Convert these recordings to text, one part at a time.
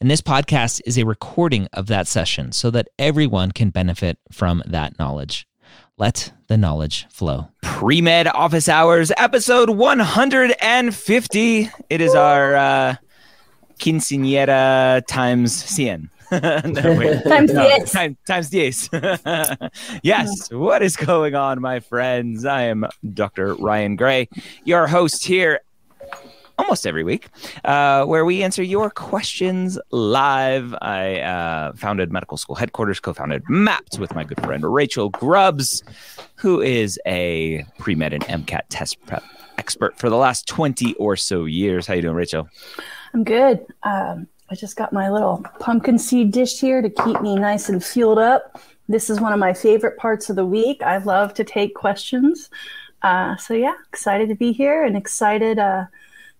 and this podcast is a recording of that session so that everyone can benefit from that knowledge. Let the knowledge flow. Pre med office hours, episode 150. It is our uh, quinceanera times 100. no, times No, yes. time- times diez. yes. What is going on, my friends? I am Dr. Ryan Gray, your host here almost every week, uh, where we answer your questions live. I uh, founded Medical School Headquarters, co-founded Mappd with my good friend Rachel Grubbs, who is a pre-med and MCAT test prep expert for the last 20 or so years. How you doing, Rachel? I'm good. Um, I just got my little pumpkin seed dish here to keep me nice and fueled up. This is one of my favorite parts of the week. I love to take questions. Uh, so, yeah, excited to be here and excited uh,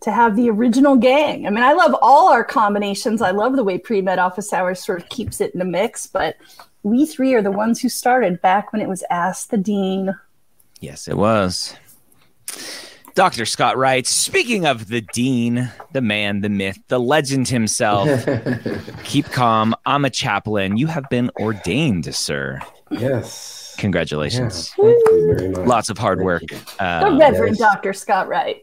to have the original gang. I mean, I love all our combinations. I love the way pre med office hours sort of keeps it in the mix, but we three are the ones who started back when it was Ask the Dean. Yes, it was. Dr. Scott Wright, speaking of the dean, the man, the myth, the legend himself, keep calm. I'm a chaplain. You have been ordained, sir. yes. Congratulations. Yeah, thank you very much. Lots of hard Thank work. you. The Uh, Reverend yes. Dr. Scott Wright.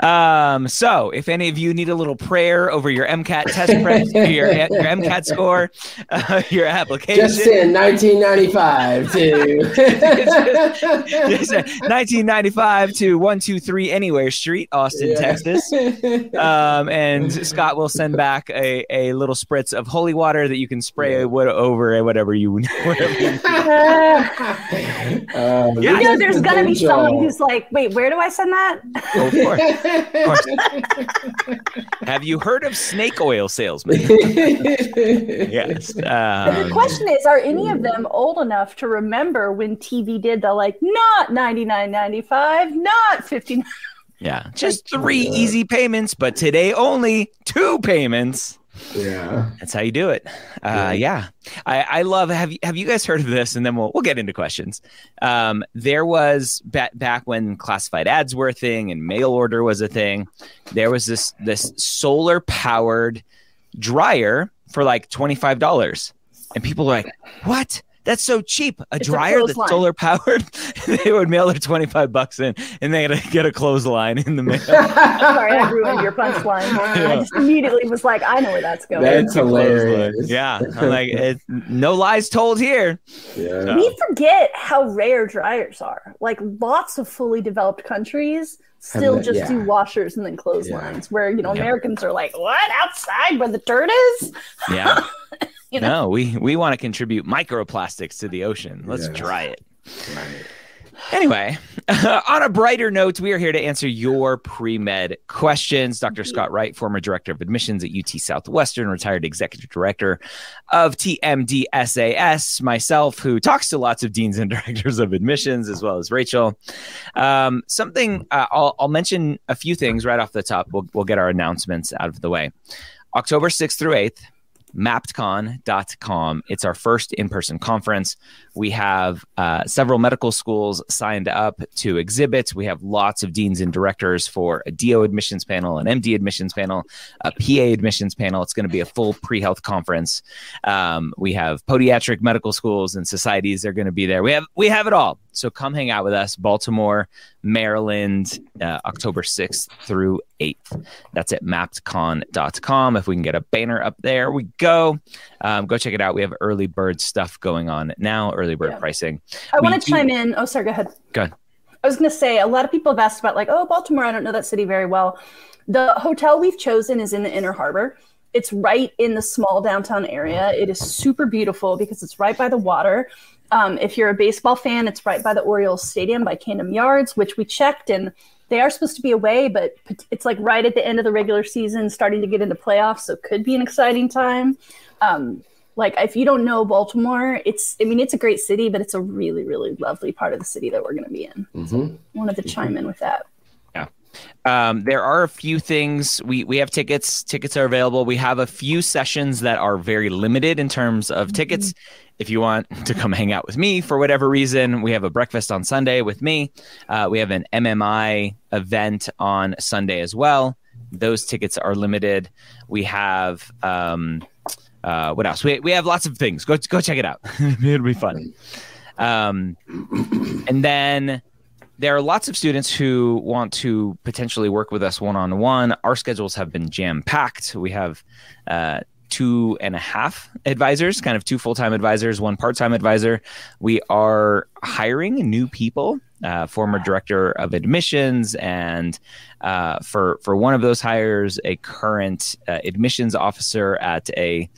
um, so, if any of you need a little prayer over your MCAT test prep, your, your MCAT score, uh, your application, Just in 1995 to. Just, uh, 1995 to 123 Anywhere Street, Austin, Yeah. Texas. um, and Scott will send back a, a little spritz of holy water that you can spray Yeah. over whatever you whatever you Um, Yeah. You know, there's gonna be someone who's like, "Wait, where do I send that?" go for. Have you heard of snake oil salesmen? yes. Um, the question is, are any of them old enough to remember when TV did the like not 99.95, not 59? yeah, just three easy payments, but today only two payments. Yeah. That's how you do it. Uh, Yeah. yeah, I, I love. Have you have you guys heard of this? And then we'll we'll get into questions. Um, there was ba- back when classified ads were a thing and mail order was a thing. There was this this solar powered dryer for like twenty five dollars, and people were like, "What? That's so cheap! A It's a dryer that's clothesline. solar powered." they would mail their twenty five bucks in, and they had to get a clothesline in the mail. Sorry, I ruined your punchline. I just immediately was like, I know where that's going. That's hilarious. Yeah, I'm like, it's, no lies told here. Yeah. we forget how rare dryers are. Like lots of fully developed countries still that- just yeah. do washers and then clotheslines, where you know Yeah. Americans are like, "What outside where the dirt is?" Yeah. You know? No, we we want to contribute microplastics to the ocean. Let's Yes. dry it. Right. Anyway, on a brighter note, we are here to answer your pre med questions. Dr. Scott Wright, former director of admissions at UT Southwestern, retired executive director of TMDSAS, myself, who talks to lots of deans and directors of admissions, as well as Rachel. Um, something uh, I'll, I'll mention a few things right off the top. We'll, we'll get our announcements out of the way. October 6th through 8th, mappdcon.com. It's our first in person conference. We have uh, several medical schools signed up to exhibit. We have lots of deans and directors for a DO admissions panel, an MD admissions panel, a PA admissions panel. It's going to be a full pre health conference. Um, we have podiatric medical schools and societies. They're going to be there. We have we have it all. So come hang out with us, Baltimore, Maryland, uh, October 6th through 8th. That's at mappdcon.com. If we can get a banner up there, we go. Um, go check it out. We have early bird stuff going on now, early bird Yeah. pricing. I want to do- chime in. Oh, sorry, go ahead. Go ahead. I was going to say a lot of people have asked about like, oh, Baltimore. I don't know that city very well. The hotel we've chosen is in the Inner Harbor. It's right in the small downtown area. It is super beautiful because it's right by the water. Um, if you're a baseball fan, it's right by the Orioles Stadium by Camden Yards, which we checked, and they are supposed to be away, but it's like right at the end of the regular season, starting to get into playoffs, so it could be an exciting time. Um, Like if you don't know Baltimore, it's I mean it's a great city, but it's a really really lovely part of the city that we're going to be in. Mm-hmm. So wanted to chime in with that. Um, there are a few things we we have tickets. Tickets are available. We have a few sessions that are very limited in terms of mm-hmm. tickets. If you want to come hang out with me for whatever reason, we have a breakfast on Sunday with me. Uh, we have an MMI event on Sunday as well. Those tickets are limited. We have um, uh, what else? We, we have lots of things. Go go check it out. It'll be fun. Um, and then there are lots of students who want to potentially work with us one on one. Our schedules have been jam packed. We have uh, two and a half advisors, kind of two full time advisors, one part time advisor. We are hiring new people. Uh, former director of admissions, and uh, for for one of those hires, a current uh, admissions officer at a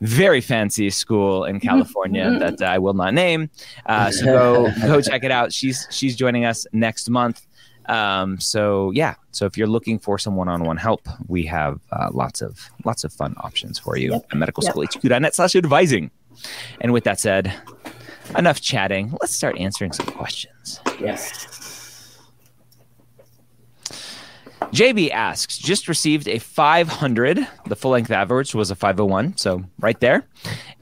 very fancy school in California mm-hmm. that I will not name. Uh, so go go check it out. She's she's joining us next month. Um, so yeah, so if you're looking for some one-on-one help, we have uh, lots of lots of fun options for you yep. at medicalschoolhq.net slash advising. And with that said, enough chatting. Let's start answering some questions. Yes. JB asks, just received a 500. The full length average was a 501, so right there.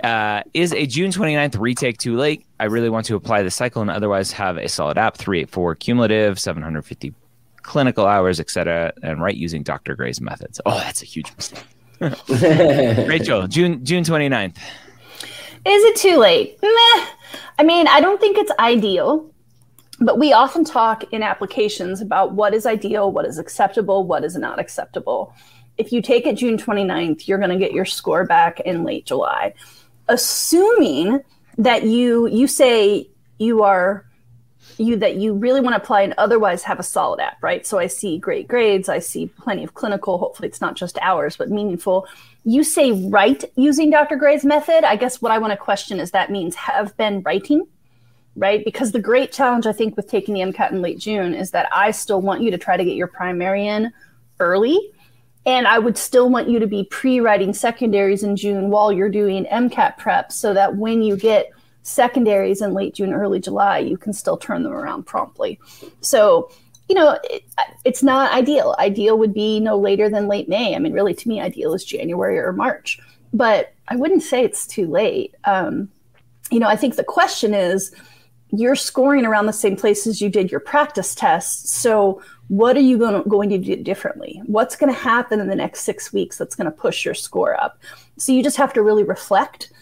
Uh, is a June 29th retake too late? I really want to apply the cycle and otherwise have a solid app 384 cumulative, 750 clinical hours, etc., and write using Dr. Gray's methods. Oh, that's a huge mistake. Rachel, June June 29th. Is it too late? Meh. I mean, I don't think it's ideal but we often talk in applications about what is ideal, what is acceptable, what is not acceptable. If you take it June 29th, you're going to get your score back in late July. Assuming that you you say you are you that you really want to apply and otherwise have a solid app, right? So I see great grades, I see plenty of clinical, hopefully it's not just hours, but meaningful. You say write using Dr. Gray's method. I guess what I want to question is that means have been writing right? Because the great challenge I think with taking the MCAT in late June is that I still want you to try to get your primary in early. And I would still want you to be pre writing secondaries in June while you're doing MCAT prep so that when you get secondaries in late June, early July, you can still turn them around promptly. So, you know, it, it's not ideal. Ideal would be no later than late May. I mean, really, to me, ideal is January or March. But I wouldn't say it's too late. Um, you know, I think the question is, you're scoring around the same places you did your practice tests. So, what are you going to, going to do differently? What's going to happen in the next six weeks that's going to push your score up? So, you just have to really reflect.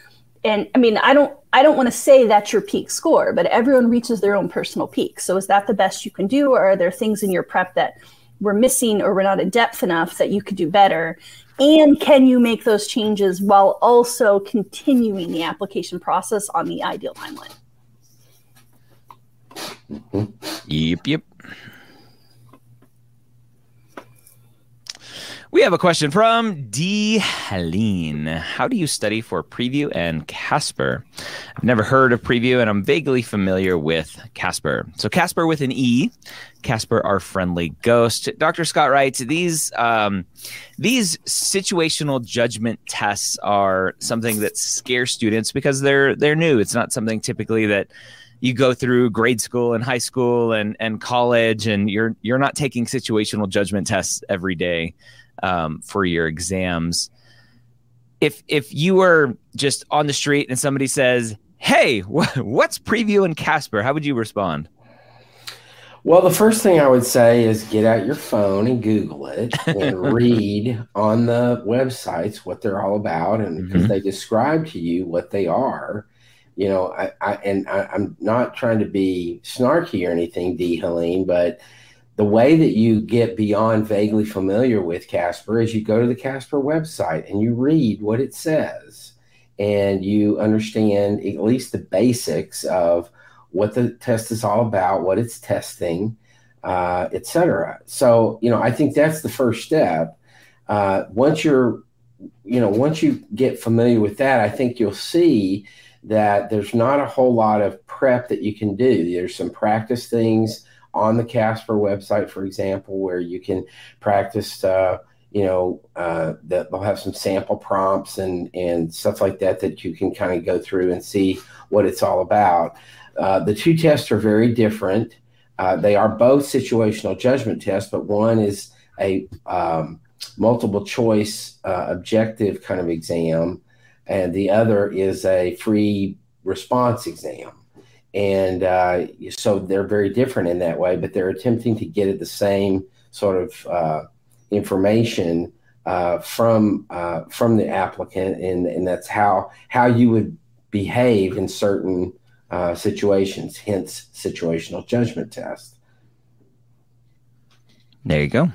And I mean, I don't, I don't want to say that's your peak score, but everyone reaches their own personal peak. So, is that the best you can do, or are there things in your prep that we're missing, or we're not in depth enough that you could do better? And can you make those changes while also continuing the application process on the ideal timeline? Yep, yep. We have a question from D. Helene. How do you study for Preview and Casper? I've never heard of Preview, and I'm vaguely familiar with Casper. So Casper with an E, Casper, our friendly ghost. Dr. Scott writes these um, these situational judgment tests are something that scare students because they're they're new. It's not something typically that you go through grade school and high school and and college, and you're you're not taking situational judgment tests every day um, for your exams. If if you were just on the street and somebody says, "Hey, what's Preview and Casper?" How would you respond? Well, the first thing I would say is get out your phone and Google it and read on the websites what they're all about, and because mm-hmm. they describe to you what they are you know, I, I and I, am not trying to be snarky or anything, D. Helene, but the way that you get beyond vaguely familiar with Casper is you go to the Casper website and you read what it says and you understand at least the basics of what the test is all about, what it's testing, uh, etc. So, you know, I think that's the first step. Uh, once you're, you know, once you get familiar with that, I think you'll see that there's not a whole lot of prep that you can do. There's some practice things on the Casper website, for example, where you can practice, uh, you know, uh, that they'll have some sample prompts and and stuff like that that you can kind of go through and see what it's all about. Uh, the two tests are very different. Uh, they are both situational judgment tests, but one is a um, multiple choice uh, objective kind of exam, and the other is a free response exam. And uh, so they're very different in that way, but they're attempting to get at the same sort of uh, information uh, from uh, from the applicant, and, and that's how how you would behave in certain uh, situations. Hence, situational judgment test. There you go.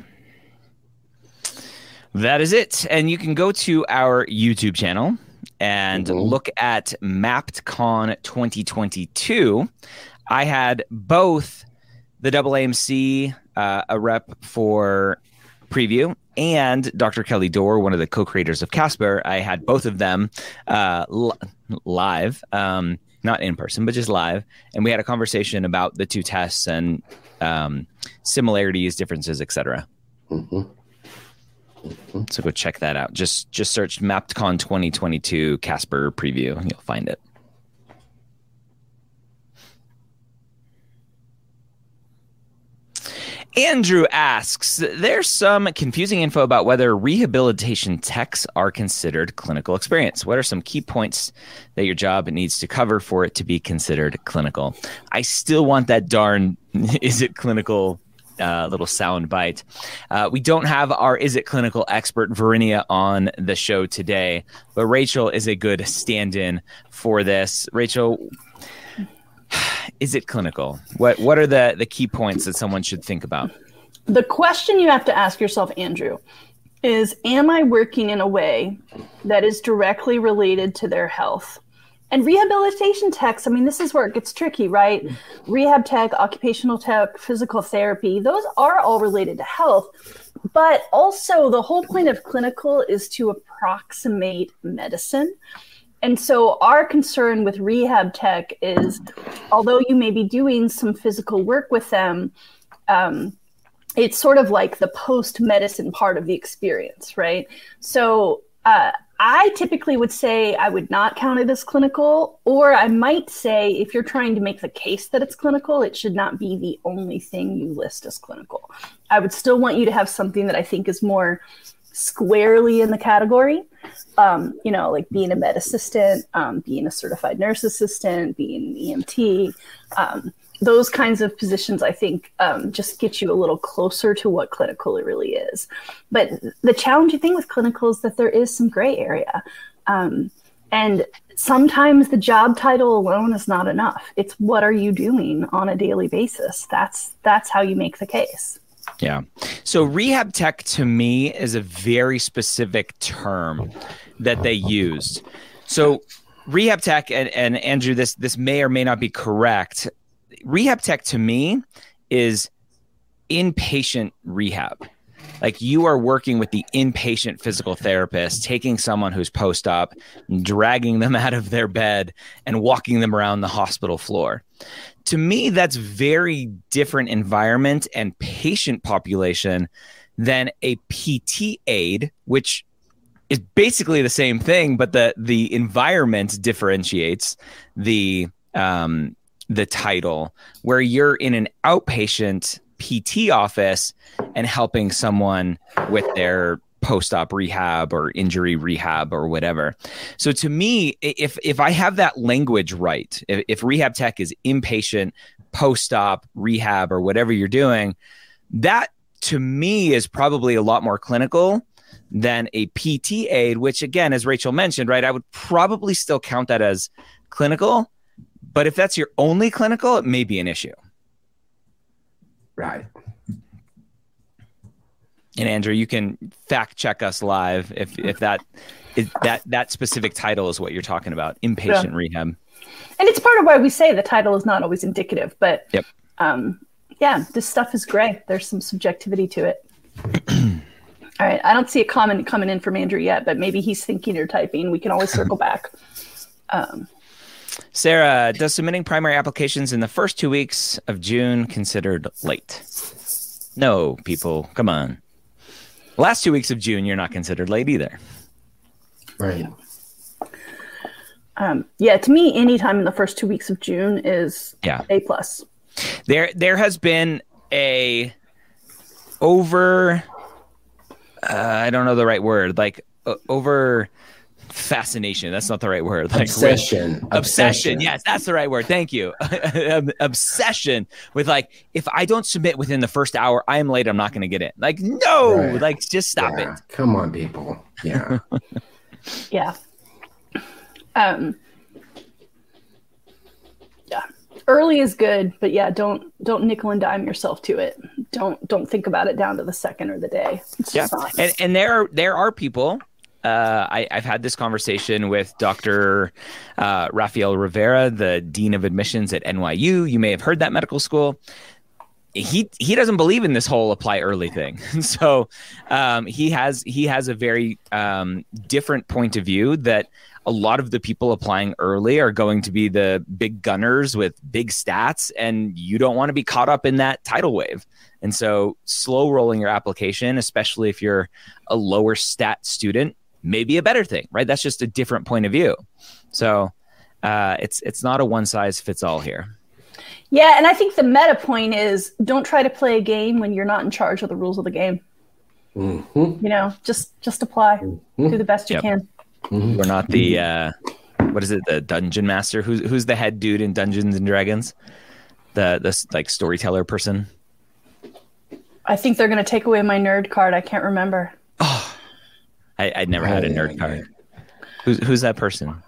That is it. And you can go to our YouTube channel and mm-hmm. look at MappdCon 2022. I had both the AAMC, uh, a rep for preview, and Dr. Kelly Dore, one of the co-creators of Casper. I had both of them uh, l- live, um, not in person, but just live, and we had a conversation about the two tests and um, similarities, differences, etc. Mm-hmm. So go check that out. Just just search MappdCon 2022 Casper preview, and you'll find it. Andrew asks There's some confusing info about whether rehabilitation techs are considered clinical experience. What are some key points that your job needs to cover for it to be considered clinical? I still want that darn is it clinical uh, little sound bite. Uh, we don't have our Is It Clinical expert, Verinia, on the show today, but Rachel is a good stand in for this. Rachel, is it clinical? What what are the the key points that someone should think about? The question you have to ask yourself, Andrew, is am I working in a way that is directly related to their health? And rehabilitation techs, I mean, this is where it gets tricky, right? Rehab tech, occupational tech, physical therapy, those are all related to health. But also, the whole point of clinical is to approximate medicine. And so, our concern with rehab tech is although you may be doing some physical work with them, um, it's sort of like the post medicine part of the experience, right? So, uh, I typically would say I would not count it as clinical, or I might say if you're trying to make the case that it's clinical, it should not be the only thing you list as clinical. I would still want you to have something that I think is more squarely in the category. Um, you know, like being a med assistant, um, being a certified nurse assistant, being an EMT. Um, those kinds of positions, I think, um, just get you a little closer to what clinical it really is. But the challenging thing with clinical is that there is some gray area. Um, and sometimes the job title alone is not enough. It's what are you doing on a daily basis? That's that's how you make the case. Yeah. So rehab tech to me is a very specific term that they used. So rehab tech and, and Andrew, this this may or may not be correct. Rehab tech to me is inpatient rehab. Like you are working with the inpatient physical therapist, taking someone who's post op, dragging them out of their bed, and walking them around the hospital floor to me, that's very different environment and patient population than a PT aid, which is basically the same thing, but the the environment differentiates the um, the title, where you're in an outpatient PT office and helping someone with their post-op rehab or injury rehab or whatever. So to me, if if I have that language right, if, if rehab tech is inpatient, post-op rehab or whatever you're doing, that to me is probably a lot more clinical than a PT aid, which again, as Rachel mentioned, right, I would probably still count that as clinical. But if that's your only clinical, it may be an issue. Right. And Andrew, you can fact check us live if if that is that that specific title is what you're talking about, inpatient yeah. rehab. And it's part of why we say the title is not always indicative, but yep. um, yeah, this stuff is gray. There's some subjectivity to it. All right, I don't see a comment coming in from Andrew yet, but maybe he's thinking or typing. We can always circle back. Um, Sarah, does submitting primary applications in the first two weeks of June considered late? No, people, come on. Last two weeks of June, you're not considered late either. Right. Um, yeah, to me, anytime in the first two weeks of June is Yeah. A plus. There, there has been a over. Uh, I don't know the right word. Like uh, over fascination. That's not the right word. Like Obsession. obsession. Yes, that's the right word. Thank you. obsession with like, if I don't submit within the first hour, I am late. I'm not going to get in. Like, no, Right. like just stop Yeah. it. Come on, people. Yeah. Yeah. Um. Yeah. Early is good, but yeah, don't don't nickel and dime yourself to it. Don't don't think about it down to the second or the day. It's Yeah, just not. and and there are there are people. Uh, I, I've had this conversation with Dr. Uh, Rafael Rivera, the dean of admissions at NYU. You may have heard that medical school. He he doesn't believe in this whole apply early thing. so um, he has he has a very um, different point of view that a lot of the people applying early are going to be the big gunners with big stats, and you don't want to be caught up in that tidal wave. And so, slow rolling your application, especially if you're a lower stat student, may be a better thing, right? That's just a different point of view. So, uh, it's it's not a one size fits all here. Yeah, and I think the meta point is don't try to play a game when you're not in charge of the rules of the game. hmm You know, just just apply, do the best you Yep. can. We're not the uh, what is it? The dungeon master? Who's who's the head dude in Dungeons and Dragons? The this like storyteller person. I think they're going to take away my nerd card. I can't remember. I, I never had a nerd yeah, card. Who's who's that person?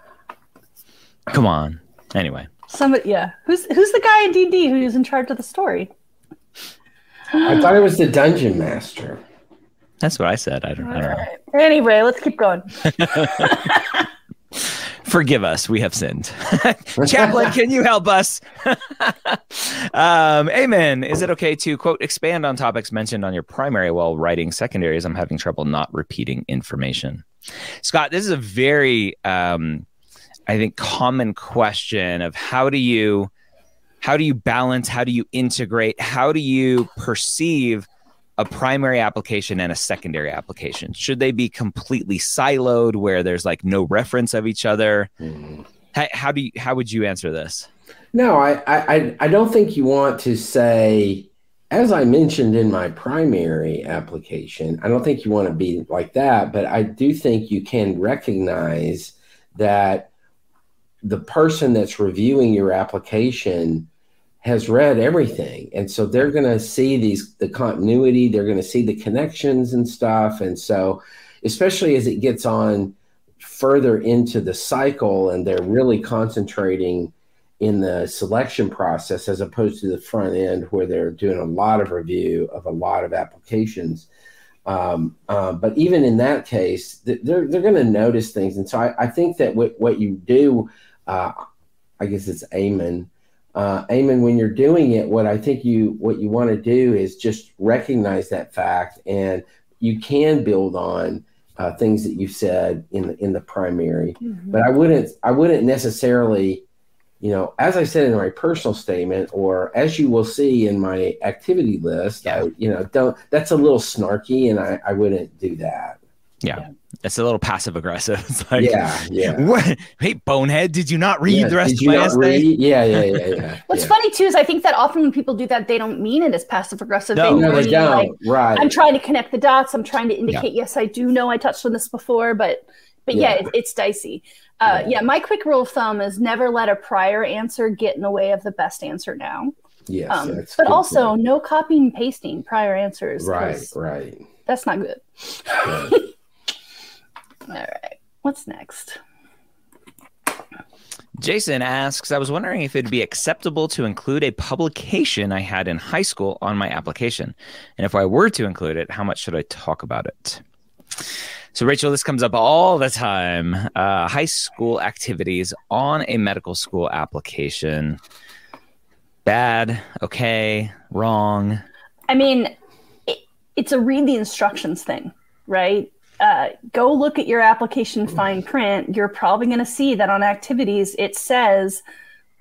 Come on. Anyway, Somebody, yeah. Who's who's the guy in D and D who's in charge of the story? I thought it was the dungeon master. that's what I said. I don't, I don't know. Anyway, let's keep going. Forgive us, we have sinned. Chaplain, can you help us? um, amen. Is it okay to quote expand on topics mentioned on your primary while writing secondaries? I'm having trouble not repeating information. Scott, this is a very, um, I think, common question of how do you, how do you balance, how do you integrate, how do you perceive a primary application and a secondary application? Should they be completely siloed where there's like no reference of each other? Mhm. How, how do you how would you answer this? No, I, I- I don't think you want to say, as I mentioned in my primary application, I don't think you want to be like that, but I do think you can recognize that the person that's reviewing your application has read everything. And so they're going to see these, the continuity, they're going to see the connections and stuff. And so, especially as it gets on further into the cycle and they're really concentrating in the selection process as opposed to the front end where they're doing a lot of review of a lot of applications. Um, uh, but even in that case, th- they're, they're going to notice things. And so I, I think that what, what you do, uh, I guess it's Amen. Uh, Amen, when you're doing it, what I think you what you want to do is just recognize that fact, and you can build on uh, things that you said in the in the primary but I wouldn't I wouldn't necessarily, you know, as I said in my personal statement, or as you will see in my activity list, Yeah. I, you know, don't that's a little snarky, and I, I wouldn't do that. Yeah. It's a little passive aggressive. It's like yeah, yeah. What? Hey, bonehead, did you not read Yeah, the rest did of you my essay? read? Yeah, yeah, yeah, yeah. What's yeah. funny too is I think that often when people do that, they don't mean it as passive aggressive. No. they No, they don't. like right. I'm trying to connect the dots. I'm trying to indicate, yes, I do know I touched on this before, but but yeah, Yeah. it, it's dicey. Uh, Yeah. yeah, my quick rule of thumb is never let a prior answer get in the way of the best answer now. yes, Um, that's but also point. no copying and pasting prior answers. right, right. That's not good. All right. What's next? Jason asks, I was wondering if it'd be acceptable to include a publication I had in high school on my application. And if I were to include it, how much should I talk about it? So, Rachel, this comes up all the time. Uh, high school activities on a medical school application. Bad, okay, wrong. I mean, it, it's a read the instructions thing, right? Uh, go look at your application fine print. You're probably going to see that on activities it says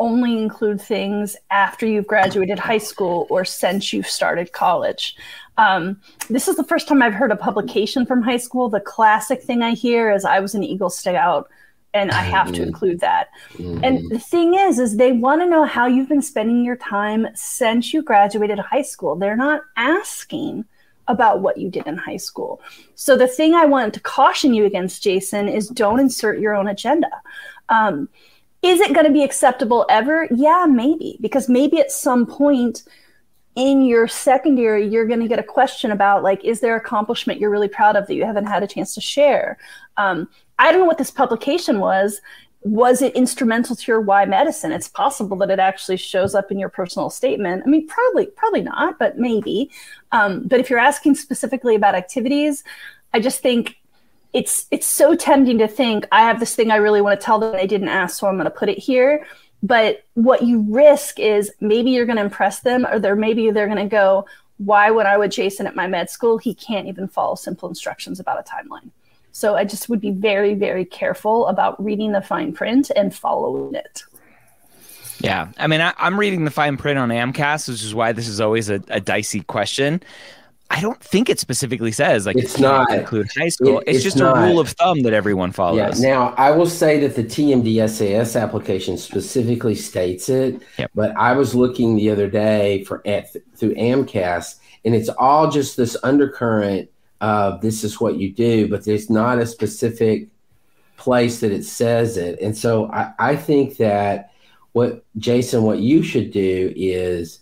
only include things after you've graduated high school or since you've started college. Um, this is the first time I've heard a publication from high school. The classic thing I hear is I was an Eagle Scout and I have to Mhm. include that. Mhm. And the thing is, is they want to know how you've been spending your time since you graduated high school. They're not asking about what you did in high school. So the thing I want to caution you against, Jason, is don't insert your own agenda. Um, is it going to be acceptable ever? Yeah, maybe, because maybe at some point in your secondary, you're going to get a question about like, is there an accomplishment you're really proud of that you haven't had a chance to share? Um, I don't know what this publication was. Was it instrumental to your why medicine? It's possible that it actually shows up in your personal statement. I mean, probably, probably not, but maybe. Um, but if you're asking specifically about activities, I just think it's it's so tempting to think I have this thing I really want to tell them they didn't ask, so I'm going to put it here. But what you risk is maybe you're going to impress them, or they're maybe they're going to go, "Why would I with Jason at my med school? He can't even follow simple instructions about a timeline." So I just would be very, very careful about reading the fine print and following it. Yeah, I mean, I, I'm reading the fine print on AMCAS, which is why this is always a, a dicey question. I don't think it specifically says like It's can't include high school. It- it's, it's just not. a rule of thumb that everyone Yeah. follows. Now, I will say that the TMDSAS application specifically states it, Yep. but I was looking the other day for at, through AMCAS, and it's all just this undercurrent of this is what you do, but there's not a specific place that it says it. And so I, I think that what Jason, what you should do is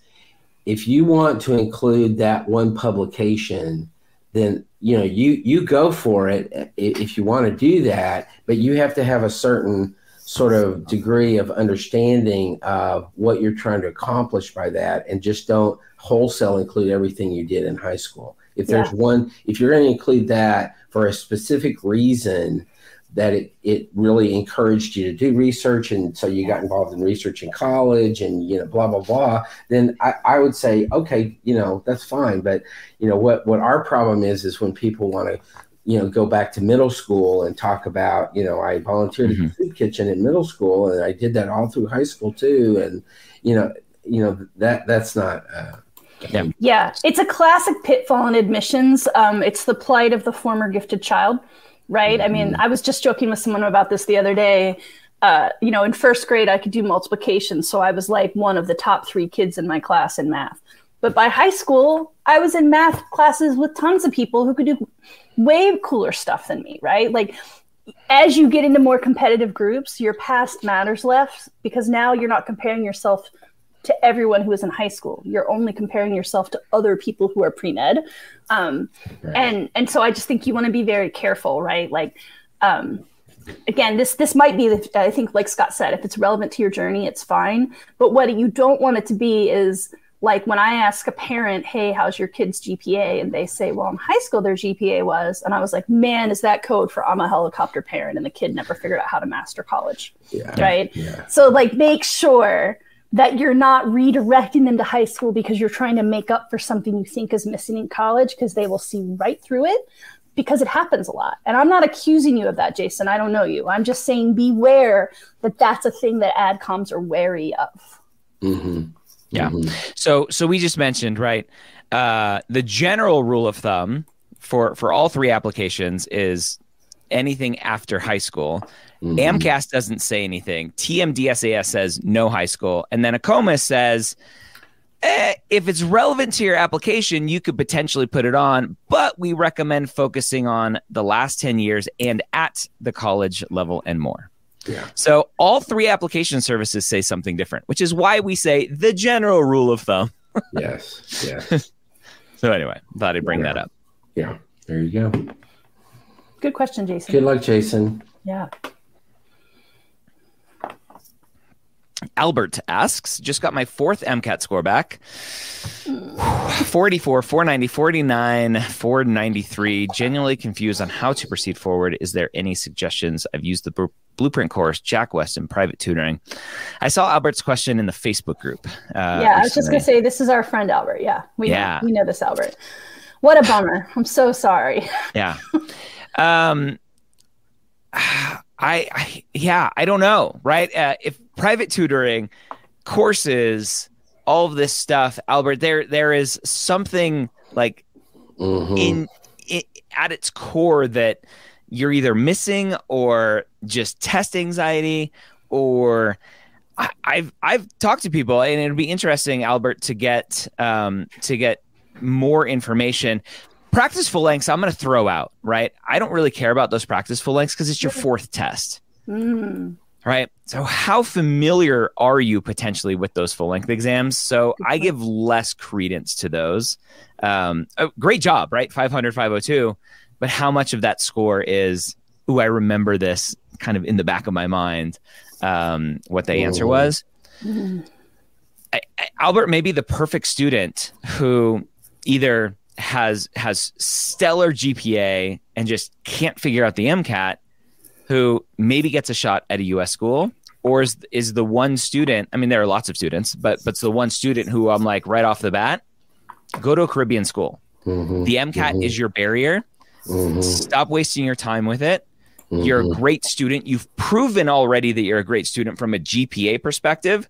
if you want to include that one publication, then you know you you go for it if you want to do that but you have to have a certain sort of degree of understanding of what you're trying to accomplish by that and just don't wholesale include everything you did in high school if there's one if you're going to include that for a specific reason that it, it really encouraged you to do research and so you got involved in research in college and you know blah blah blah then I, I would say okay you know that's fine. But you know what what our problem is is when people want to you know go back to middle school and talk about you know i volunteered at the food kitchen in middle school and i did that all through high school too. And you know you know that that's not uh, Yeah. Yeah, it's a classic pitfall in admissions. Um, it's the plight of the former gifted child, right? I mean, I was just joking with someone about this the other day. Uh, you know, in first grade, I could do multiplication, so I was like one of the top three kids in my class in math. But by high school, I was in math classes with tons of people who could do way cooler stuff than me, right? Like, as you get into more competitive groups, your past matters less because now you're not comparing yourself to everyone who is in high school. You're only comparing yourself to other people who are pre med, um, Right. and and so I just think you want to be very careful, right? Like, um, again, this this might be I think like Scott said, if it's relevant to your journey, it's fine. But what you don't want it to be is like when I ask a parent, "Hey, how's your kid's GPA?" and they say, "Well, in high school their GPA was," and I was like, "Man, is that code for I'm a helicopter parent?" And the kid never figured out how to master college yeah right? yeah So like make sure that you're not redirecting them to high school because you're trying to make up for something you think is missing in college because they will see right through it because it happens a lot. And I'm not accusing you of that, Jason. I don't know you. I'm just saying beware that that's a thing that adcoms are wary of. hmm Yeah. So so we just mentioned right. Uh, the general rule of thumb for for all three applications is anything after high school. Mm-hmm. AMCAS doesn't say anything. TMDSAS says no high school, and then AACOMAS says. Eh, if it's relevant to your application, you could potentially put it on, but we recommend focusing on the last 10 years and at the college level and more. Yeah. So all three application services say something different, which is why we say the general rule of thumb. yes yes So anyway, thought I'd bring Yeah. that up. yeah there you go Good question, Jason. good luck jason Yeah. Albert asks, just got my fourth MCAT score back. 44, 490, 49, 493. Genuinely confused on how to proceed forward. Is there any suggestions? I've used the br- blueprint course, Jack Westin, and private tutoring. I saw Albert's question in the Facebook group. Uh, yeah, I was just gonna say this is our friend Albert. Yeah, we Yeah. know, we know this Albert. What a bummer. I'm so sorry. Yeah. Um, I, I yeah, I don't know, right? Uh, if private tutoring courses, all of this stuff, Albert, there there is something like mm-hmm. in, in at its core that you're either missing or just test anxiety or I, have I've talked to people and it'd be interesting, Albert, to get um, to get more information. Practice full lengths, I'm going to throw out, right? I don't really care about those practice full lengths because it's your fourth test. Mm. Right. So, how familiar are you potentially with those full length exams? So, I give less credence to those. Um, oh, great job, right? 500, 502. But how much of that score is, oh, I remember this kind of in the back of my mind, um, what the answer was? Mm-hmm. I, I, Albert may be the perfect student who either has has stellar GPA and just can't figure out the MCAT, who maybe gets a shot at a US school, or is is the one student, I mean there are lots of students, but but it's the one student who I'm like right off the bat, go to a Caribbean school. Mm-hmm. The MCAT mm-hmm. is your barrier. Mm-hmm. Stop wasting your time with it. You're a mm-hmm. great student. You've proven already that you're a great student from a GPA perspective.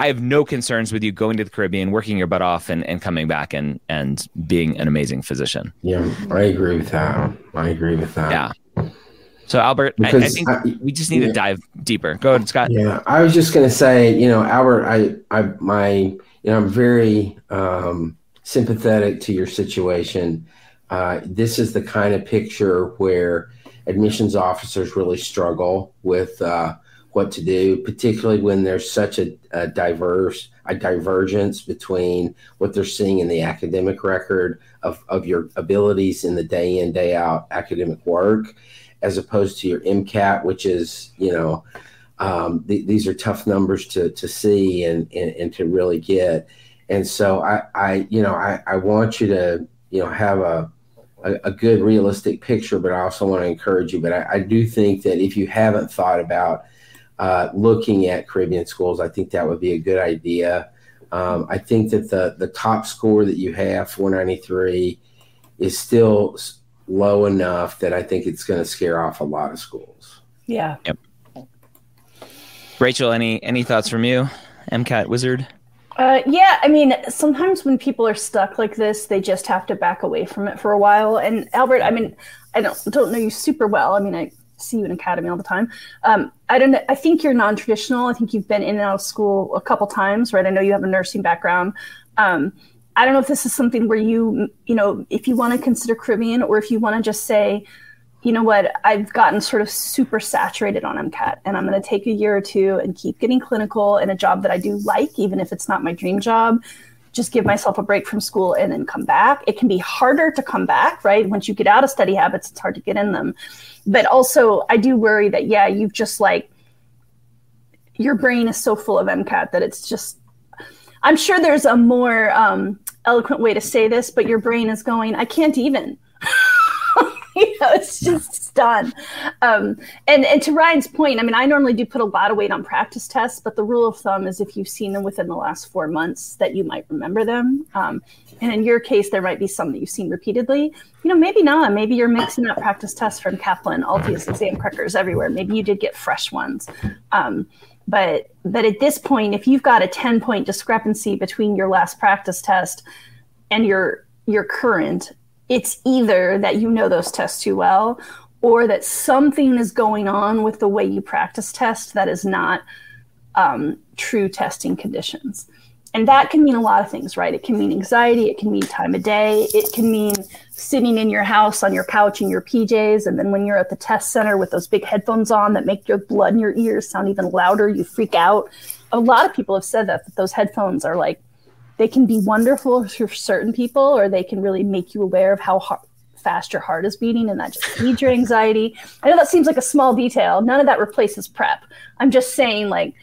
I have no concerns with you going to the Caribbean, working your butt off, and, and coming back and and being an amazing physician. Yeah, I agree with that. I agree with that. Yeah. So Albert, I, I, think I, we just need yeah. to dive deeper. Go ahead, Scott. Yeah, I was just going to say, you know, Albert, I, I, my, you know, I'm very um, sympathetic to your situation. Uh, this is the kind of picture where admissions officers really struggle with uh, what to do, particularly when there's such a, a, diverse a divergence between what they're seeing in the academic record of, of your abilities in the day in day out academic work, as opposed to your MCAT, which is you know um, th- these are tough numbers to to see and, and, and to really get. And so I, I you know I, I want you to you know have a a, a good realistic picture, but I also want to encourage you. But I, I do think that if you haven't thought about uh, looking at Caribbean schools, I think that would be a good idea. Um, I think that the the top score that you have, 493, is still low enough that I think it's going to scare off a lot of schools. Yeah. Yep. Rachel, any any thoughts from you, MCAT wizard? Uh, yeah, I mean, sometimes when people are stuck like this, they just have to back away from it for a while. And Albert, I mean, I don't don't know you super well. I mean, I see you in academy all the time. Um, I don't. I think you're non-traditional. I think you've been in and out of school a couple times, right? I know you have a nursing background. Um, I don't know if this is something where you, you know, if you want to consider Caribbean or if you want to just say, you know what, I've gotten sort of super saturated on MCAT and I'm going to take a year or two and keep getting clinical in a job that I do like, even if it's not my dream job. Just give myself a break from school and then come back. It can be harder to come back, right? Once you get out of study habits, it's hard to get in them. But also, I do worry that, yeah, you've just like, your brain is so full of MCAT that it's just, I'm sure there's a more um, eloquent way to say this, but your brain is going, I can't even. you know, it's just done. Um, and and to Ryan's point, I mean, I normally do put a lot of weight on practice tests, but the rule of thumb is if you've seen them within the last four months, that you might remember them. Um, and in your case, there might be some that you've seen repeatedly. You know, maybe not. Maybe you're mixing up practice tests from Kaplan, Altius, Examkrackers everywhere. Maybe you did get fresh ones. Um, but but at this point, if you've got a 10 point discrepancy between your last practice test and your your current, it's either that you know those tests too well or that something is going on with the way you practice test that is not um, true testing conditions. And that can mean a lot of things, right? It can mean anxiety, it can mean time of day, it can mean sitting in your house on your couch in your PJs. And then when you're at the test center with those big headphones on that make your blood in your ears sound even louder, you freak out. A lot of people have said that, that those headphones are like they can be wonderful for certain people, or they can really make you aware of how hard, fast your heart is beating, and that just feeds your anxiety. I know that seems like a small detail. None of that replaces prep. I'm just saying, like,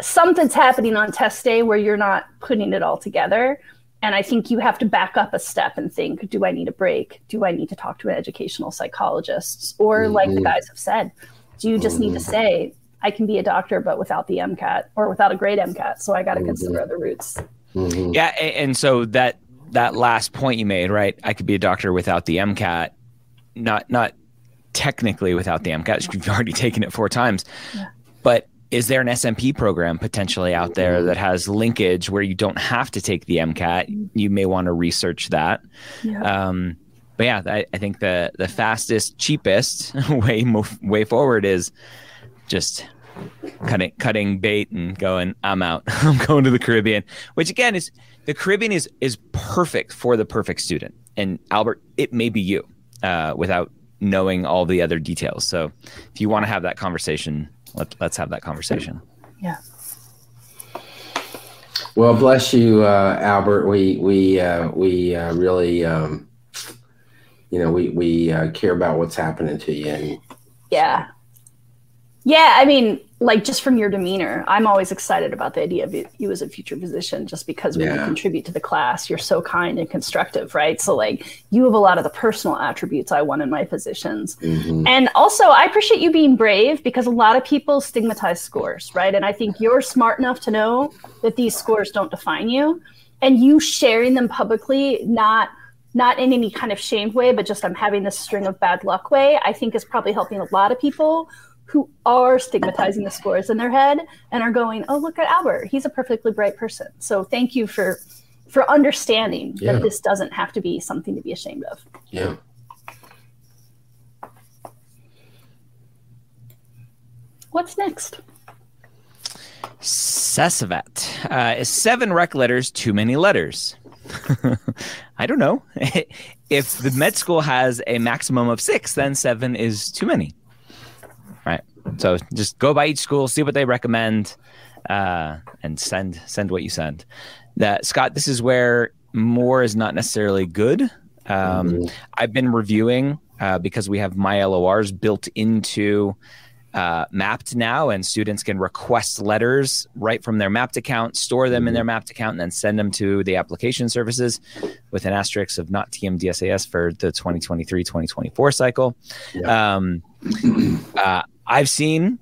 something's happening on test day where you're not putting it all together. And I think you have to back up a step and think, do I need a break? Do I need to talk to an educational psychologist? Or, mm-hmm. like the guys have said, do you just mm-hmm. need to mm-hmm. say, I can be a doctor, but without the MCAT or without a great MCAT? So I got to mm-hmm. consider other routes. Mm-hmm. Yeah, and so that that last point you made, right? I could be a doctor without the MCAT. Not not technically without the MCAT. You've already taken it four times. Yeah. But is there an SMP program potentially out there that has linkage where you don't have to take the MCAT? You may want to research that. Yeah. Um, but yeah, I, I, think the the fastest, cheapest way move, way forward is just cutting cutting bait and going. I'm out. I'm going to the Caribbean, which again is the Caribbean is is perfect for the perfect student. And Albert, it may be you uh, without knowing all the other details. So if you want to have that conversation, let, let's have that conversation. Yeah. Well, bless you, uh, Albert. We we uh, we uh, really, um, you know, we we uh, care about what's happening to you. And yeah, yeah. I mean, like just from your demeanor, I'm always excited about the idea of you as a future physician, just because when yeah. you contribute to the class, you're so kind and constructive, right? So like you have a lot of the personal attributes I want in my physicians. Mm-hmm. And also I appreciate you being brave because a lot of people stigmatize scores, right? And I think you're smart enough to know that these scores don't define you. And you sharing them publicly, not not in any kind of shamed way, but just I'm having this string of bad luck way, I think is probably helping a lot of people who are stigmatizing the scores in their head and are going, "Oh, look at Albert. He's a perfectly bright person." So thank you for for understanding yeah. that this doesn't have to be something to be ashamed of. Yeah. What's next? Sesavat. Uh, is seven rec letters too many letters? I don't know. if the med school has a maximum of six, then seven is too many right? So just go by each school, see what they recommend, uh, and send send what you send. That Scott, this is where more is not necessarily good. Um, mm-hmm. I've been reviewing uh, because we have my LORs built into uh, Mappd now, and students can request letters right from their Mappd account, store them mm-hmm. in their Mappd account, and then send them to the application services with an asterisk of not TMDSAS for the 2023 2024 cycle. Yeah. Um, uh, I've seen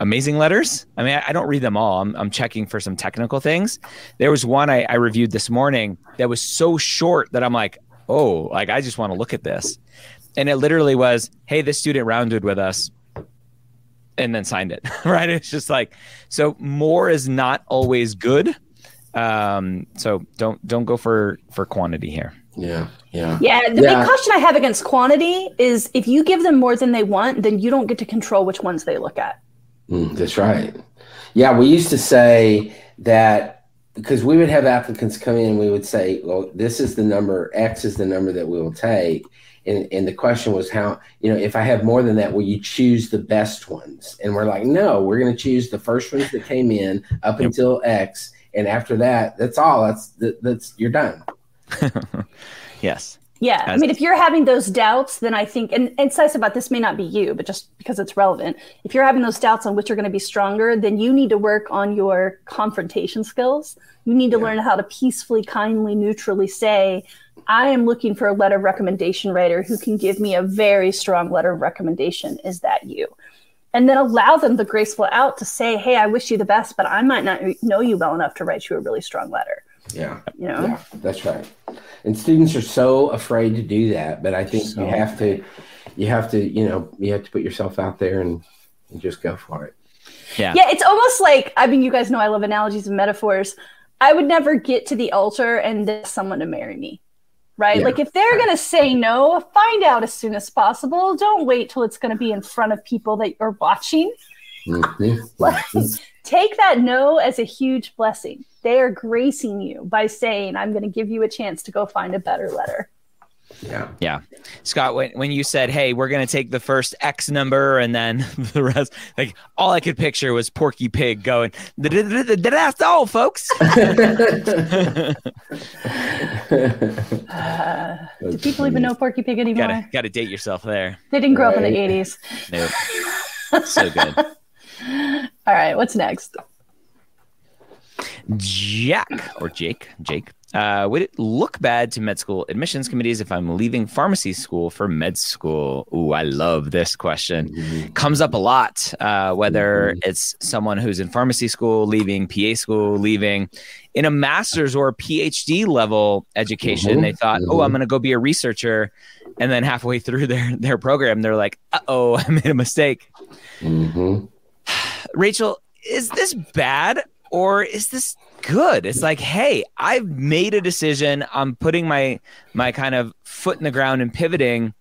amazing letters. I mean, I, don't read them all. I'm, I'm, checking for some technical things. There was one I, I reviewed this morning that was so short that I'm like, oh, like I just want to look at this. And it literally was, hey, this student rounded with us and then signed it. right. It's just like, so more is not always good. Um, so don't don't go for for quantity here. Yeah, yeah. Yeah, the yeah. big caution I have against quantity is if you give them more than they want, then you don't get to control which ones they look at. Mm, that's right. Yeah, we used to say that because we would have applicants come in and we would say, well, this is the number, X is the number that we will take. And, and the question was how, you know, if I have more than that, will you choose the best ones? And we're like, no, we're going to choose the first ones that came in up yep. until X. And after that, that's all. That's, that's, you're done. yes. Yeah. As I mean, if you're having those doubts, then I think, and, and Sice about this may not be you, but just because it's relevant, if you're having those doubts on which are going to be stronger, then you need to work on your confrontation skills. You need to yeah. learn how to peacefully, kindly, neutrally say, I am looking for a letter of recommendation writer who can give me a very strong letter of recommendation. Is that you? And then allow them the graceful out to say, Hey, I wish you the best, but I might not know you well enough to write you a really strong letter. Yeah. You know? Yeah, that's right. And students are so afraid to do that, but I think so you have to you have to, you know, you have to put yourself out there and, and just go for it. Yeah. Yeah, it's almost like I mean you guys know I love analogies and metaphors. I would never get to the altar and ask someone to marry me. Right? Yeah. Like if they're going to say no, find out as soon as possible. Don't wait till it's going to be in front of people that you're watching. Mm-hmm. like, take that no as a huge blessing they are gracing you by saying, I'm going to give you a chance to go find a better letter. Yeah. Yeah. Scott, when, when you said, hey, we're going to take the first X number and then the rest, like all I could picture was Porky Pig going, that's all, folks. uh, do people even know Porky Pig anymore? Gotta, gotta date yourself there. They didn't grow right. up in the 80s. Nope. so good. all right. What's next? Jack or Jake, Jake, uh, would it look bad to med school admissions committees if I'm leaving pharmacy school for med school? Ooh, I love this question. Mm-hmm. Comes up a lot, uh, whether mm-hmm. it's someone who's in pharmacy school, leaving PA school, leaving in a master's or a PhD level education. Mm-hmm. They thought, oh, I'm mm-hmm. going to go be a researcher. and then halfway through their their program, they're like, "Uh oh, I made a mistake." Rachel, is this bad or is this good? It's like, hey, I've made a decision. I'm putting my my kind of foot in the ground and pivoting.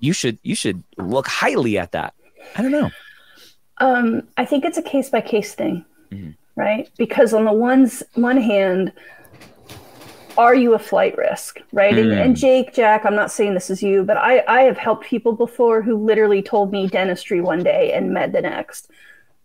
You should you should look highly at that. I don't know. Um, I think it's a case by case thing, mm-hmm. right? Because on the one's one hand, are you a flight risk, right? Mm. And, and, Jake, Jack, I'm not saying this is you, but I I have helped people before who literally told me dentistry one day and med the next,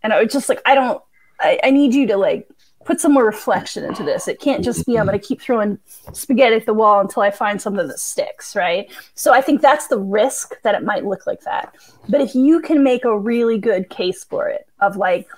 and I was just like, I don't, I, I need you to like put some more reflection into this. It can't just be I'm going to keep throwing spaghetti at the wall until I find something that sticks, right? So I think that's the risk that it might look like that. But if you can make a really good case for it of like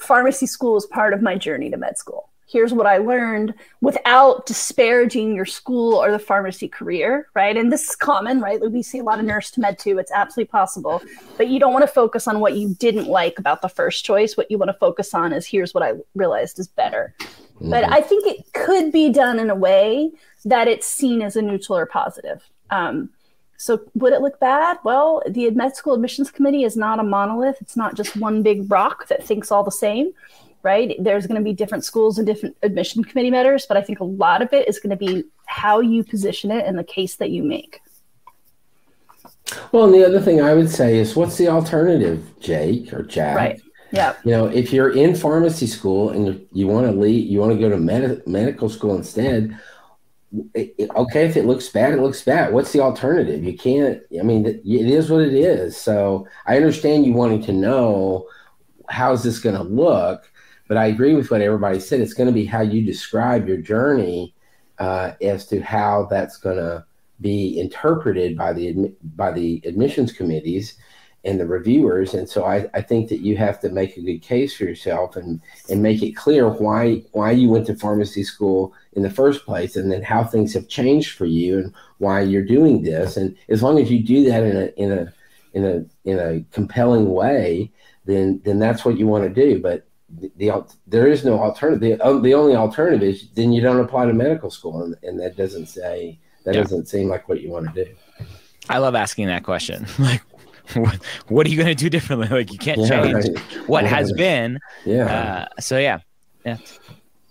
pharmacy school is part of my journey to med school here's what I learned without disparaging your school or the pharmacy career, right? And this is common, right? We see a lot of nurse to med too. It's absolutely possible. But you don't want to focus on what you didn't like about the first choice. What you want to focus on is here's what I realized is better. Mm-hmm. But I think it could be done in a way that it's seen as a neutral or positive. Um, so would it look bad? Well, the med school admissions committee is not a monolith. It's not just one big rock that thinks all the same right? There's going to be different schools and different admission committee matters, but I think a lot of it is going to be how you position it and the case that you make. Well, and the other thing I would say is what's the alternative, Jake or Jack? Right. Yeah. You know, if you're in pharmacy school and you want to leave, you want to go to med- medical school instead. It, it, okay, if it looks bad, it looks bad. What's the alternative? You can't. I mean, it is what it is. So I understand you wanting to know how's this going to look, but I agree with what everybody said. It's going to be how you describe your journey uh, as to how that's going to be interpreted by the by the admissions committees and the reviewers. And so I, I think that you have to make a good case for yourself and and make it clear why why you went to pharmacy school in the first place, and then how things have changed for you and why you're doing this. And as long as you do that in a in a in a in a compelling way, then then that's what you want to do. But the, the there is no alternative. The, uh, the only alternative is then you don't apply to medical school, and, and that doesn't say that yeah. doesn't seem like what you want to do. I love asking that question. Like, what, what are you going to do differently? Like, you can't yeah, change right. what yeah. has been. Yeah. Uh, so yeah, yeah.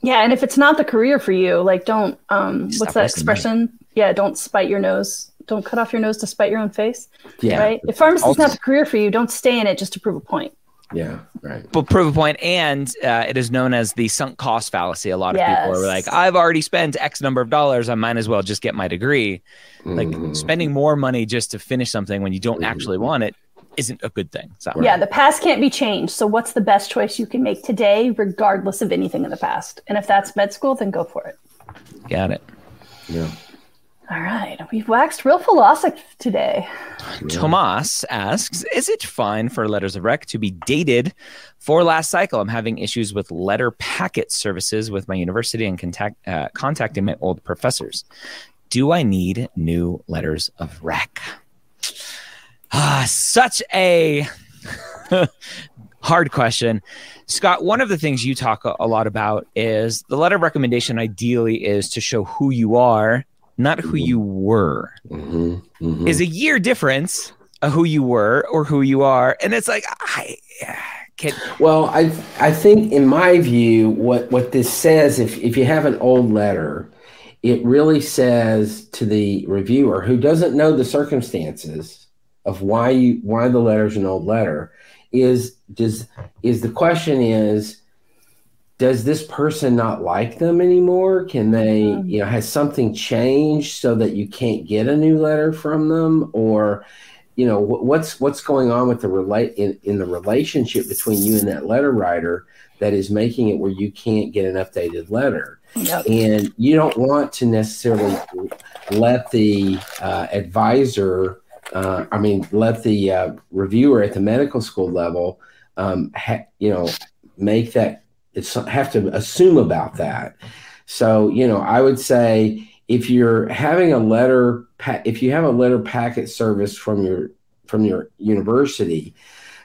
Yeah, and if it's not the career for you, like, don't um, what's that expression? Yeah, don't spite your nose. Don't cut off your nose to spite your own face. Yeah. Right. If pharmacy is not the career for you, don't stay in it just to prove a point. Yeah, right. But prove a point, and uh, it is known as the sunk cost fallacy. A lot of yes. people are like, "I've already spent X number of dollars. I might as well just get my degree." Mm-hmm. Like spending more money just to finish something when you don't mm-hmm. actually want it isn't a good thing. So yeah, the past can't be changed. So what's the best choice you can make today, regardless of anything in the past? And if that's med school, then go for it. Got it. Yeah. All right, we've waxed real philosophic today. Tomas asks, "Is it fine for letters of rec to be dated for last cycle? I'm having issues with letter packet services with my university and contact uh, contacting my old professors. Do I need new letters of rec?" Ah, such a hard question. Scott, one of the things you talk a lot about is the letter of recommendation ideally is to show who you are not who you were. Mm-hmm. Mm-hmm. Is a year difference of who you were or who you are, and it's like I. Can... Well, I I think in my view, what what this says, if if you have an old letter, it really says to the reviewer who doesn't know the circumstances of why you why the letter is an old letter, is does is the question is does this person not like them anymore? Can they, mm-hmm. you know, has something changed so that you can't get a new letter from them, or, you know, what's what's going on with the relate in, in the relationship between you and that letter writer that is making it where you can't get an updated letter, yep. and you don't want to necessarily let the uh, advisor, uh, I mean, let the uh, reviewer at the medical school level, um, ha- you know, make that have to assume about that. So, you know, I would say if you're having a letter, if you have a letter packet service from your from your university,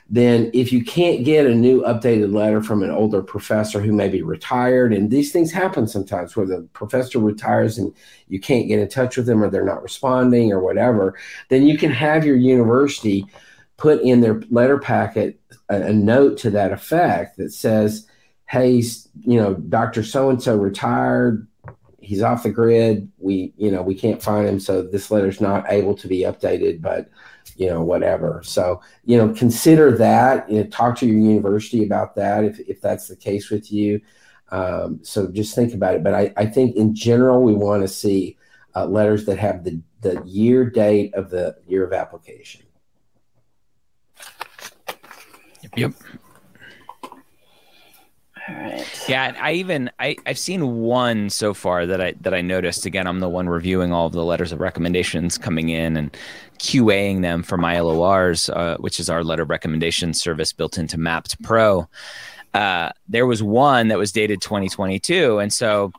then if you can't get a new updated letter from an older professor who may be retired, and these things happen sometimes where the professor retires and you can't get in touch with them or they're not responding or whatever, then you can have your university put in their letter packet a, a note to that effect that says, hey, you know, Dr. So and so retired. He's off the grid. We, you know, we can't find him. So this letter's not able to be updated, but you know, whatever. So, you know, consider that. You know, talk to your university about that if, if that's the case with you. Um, so just think about it. But I, I think in general, we want to see uh, letters that have the, the year date of the year of application. Yep. yep. Yeah, I even I I've seen one so far that I that I noticed. Again, I'm the one reviewing all of the letters of recommendations coming in and QAing them for my LORs, uh, which is our letter recommendation service built into Mappd Pro. Uh, there was one that was dated 2022, and so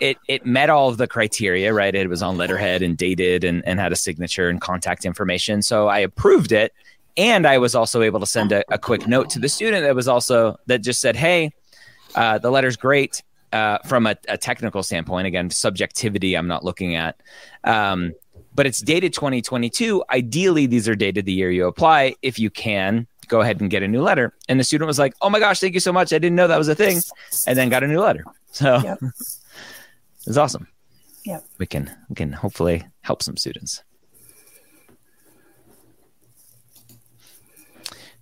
it it met all of the criteria. Right, it was on letterhead and dated and and had a signature and contact information. So I approved it, and I was also able to send a, a quick note to the student that was also that just said, "Hey." Uh, the letter's great uh, from a, a, technical standpoint. Again, subjectivity I'm not looking at. Um, but it's dated 2022. Ideally, these are dated the year you apply. If you can, go ahead and get a new letter. And the student was like, "Oh my gosh, thank you so much! I didn't know that was a thing," and then got a new letter. So yep. it's awesome. Yeah, we can we can hopefully help some students.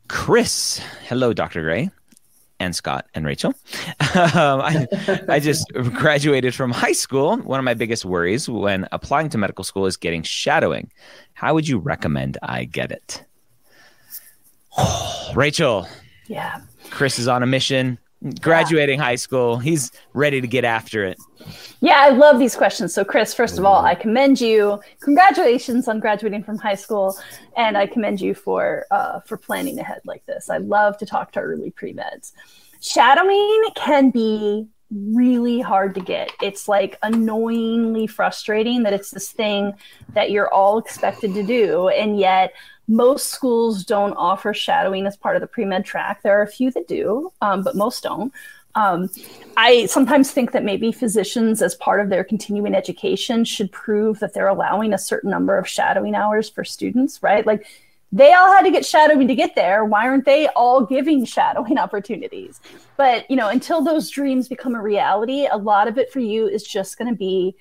Chris, hello, Dr. Gray and Scott and Rachel. um, I, I just graduated from high school. One of my biggest worries when applying to medical school is getting shadowing. How would you recommend I get it? Rachel. Yeah. Chris is on a mission graduating yeah. high school. He's ready to get after it. Yeah, I love these questions. So, Chris, first of all, I commend you. Congratulations on graduating from high school, and I commend you for uh, for planning ahead like this. I love to talk to early pre meds. Shadowing can be really hard to get. It's like annoyingly frustrating that it's this thing that you're all expected to do, and yet most schools don't offer shadowing as part of the pre med track. There are a few that do, um, but most don't. Um, I sometimes think that maybe physicians, as part of their continuing education, should prove that they're allowing a certain number of shadowing hours for students, right? Like they all had to get shadowing to get there. Why aren't they all giving shadowing opportunities? But you know, until those dreams become a reality, a lot of it for you is just going to be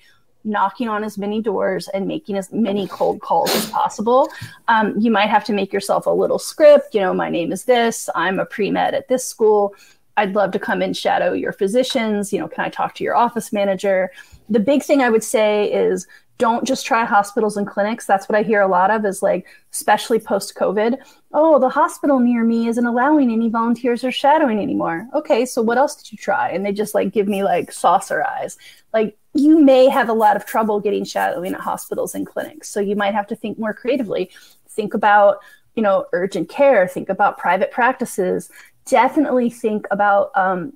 knocking on as many doors and making as many cold calls as possible. Um, you might have to make yourself a little script. You know, my name is this. I'm a pre med at this school. I'd love to come and shadow your physicians. You know, can I talk to your office manager? The big thing I would say is don't just try hospitals and clinics. That's what I hear a lot of is like, especially post COVID. Oh, the hospital near me isn't allowing any volunteers or shadowing anymore. Okay, so what else did you try? And they just like give me like saucer eyes. Like, you may have a lot of trouble getting shadowing at hospitals and clinics. So you might have to think more creatively. Think about, you know, urgent care, think about private practices. Definitely think about um,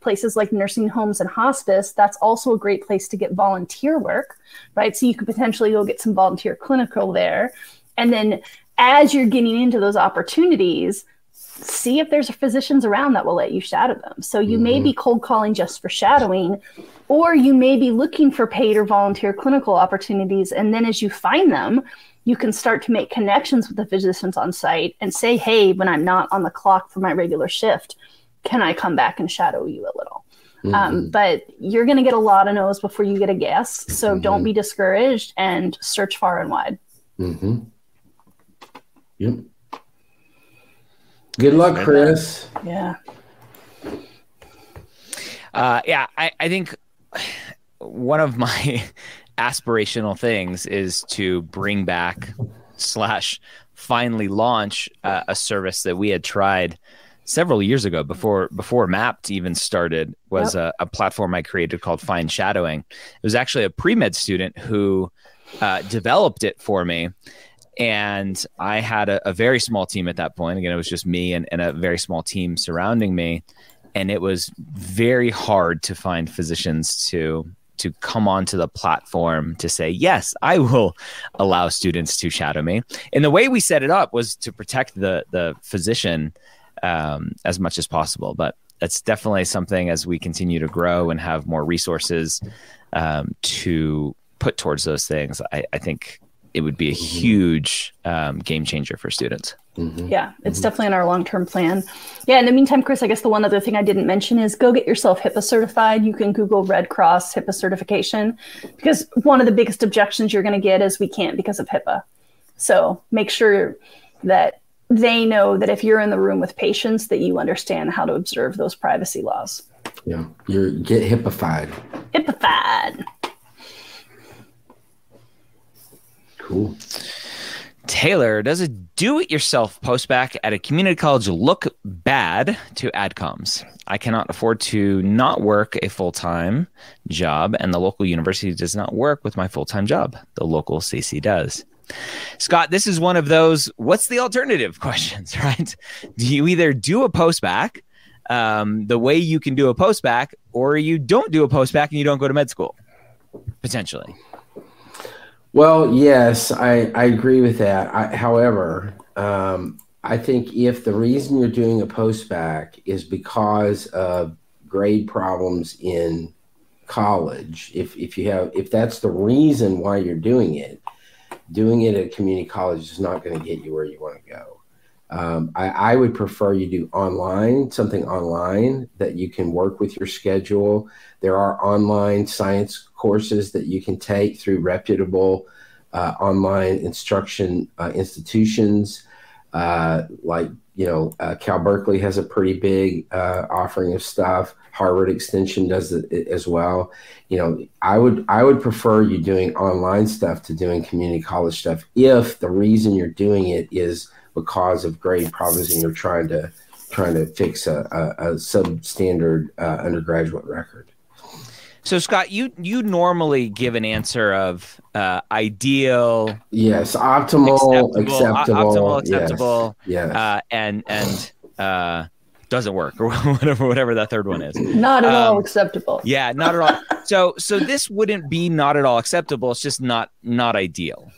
places like nursing homes and hospice. That's also a great place to get volunteer work, right? So you could potentially go get some volunteer clinical there. And then as you're getting into those opportunities, see if there's physicians around that will let you shadow them. So you mm-hmm. may be cold calling just for shadowing, or you may be looking for paid or volunteer clinical opportunities. And then as you find them, you can start to make connections with the physicians on site and say, hey, when I'm not on the clock for my regular shift, can I come back and shadow you a little? Mm-hmm. Um, but you're going to get a lot of no's before you get a yes. So mm-hmm. don't be discouraged and search far and wide. Mm-hmm. Yep. Good luck, Chris. Yeah. Uh, yeah, I, I think one of my aspirational things is to bring back slash finally launch uh, a service that we had tried several years ago before before Mappd even started was yep. a, a, platform I created called fine Shadowing. It was actually a pre med student who uh, developed it for me, and I had a, a, very small team at that point. Again, it was just me and, and a very small team surrounding me, and it was very hard to find physicians to to come onto the platform to say yes i will allow students to shadow me and the way we set it up was to protect the the physician um, as much as possible but that's definitely something as we continue to grow and have more resources um, to put towards those things I, I think it would be a mm-hmm. huge um, game changer for students Mm-hmm. Yeah, it's mm-hmm. definitely in our long term plan. Yeah, in the meantime, Chris, I guess the one other thing I didn't mention is go get yourself HIPAA certified. You can Google Red Cross HIPAA certification because one of the biggest objections you're going to get is we can't because of HIPAA. So make sure that they know that if you're in the room with patients, that you understand how to observe those privacy laws. Yeah, you get HIPAAified. HIPAAified. Cool. Taylor, does a do it yourself postbac at a community college look bad to ADCOMS? I cannot afford to not work a full time job, and the local university does not work with my full time job. The local CC does. Scott, this is one of those what's the alternative questions, right? Do you either do a postbac um, the way you can do a postbac, or you don't do a postbac and you don't go to med school, potentially? Well, yes, I, I agree with that. I, however, um, I think if the reason you're doing a postbac is because of grade problems in college, if, if you have if that's the reason why you're doing it, doing it at a community college is not going to get you where you want to go. Um, I, I, would prefer you do online, something online that you can work with your schedule. There are online science courses that you can take through reputable uh, online instruction uh, institutions. Uh, like, you know, uh, Cal Berkeley has a pretty big uh, offering of stuff. Harvard Extension does it as well. You know, I would I would prefer you doing online stuff to doing community college stuff if the reason you're doing it is because of grade problems and you're trying to trying to fix a, a, a substandard uh, undergraduate record. So Scott, you you normally give an answer of uh, ideal, yes, optimal, acceptable, acceptable optimal, acceptable, yes, yes. Uh, and and uh, doesn't work or whatever whatever that third one is. Not at um, all acceptable. Yeah, not at all. so so this wouldn't be not at all acceptable. It's just not not ideal.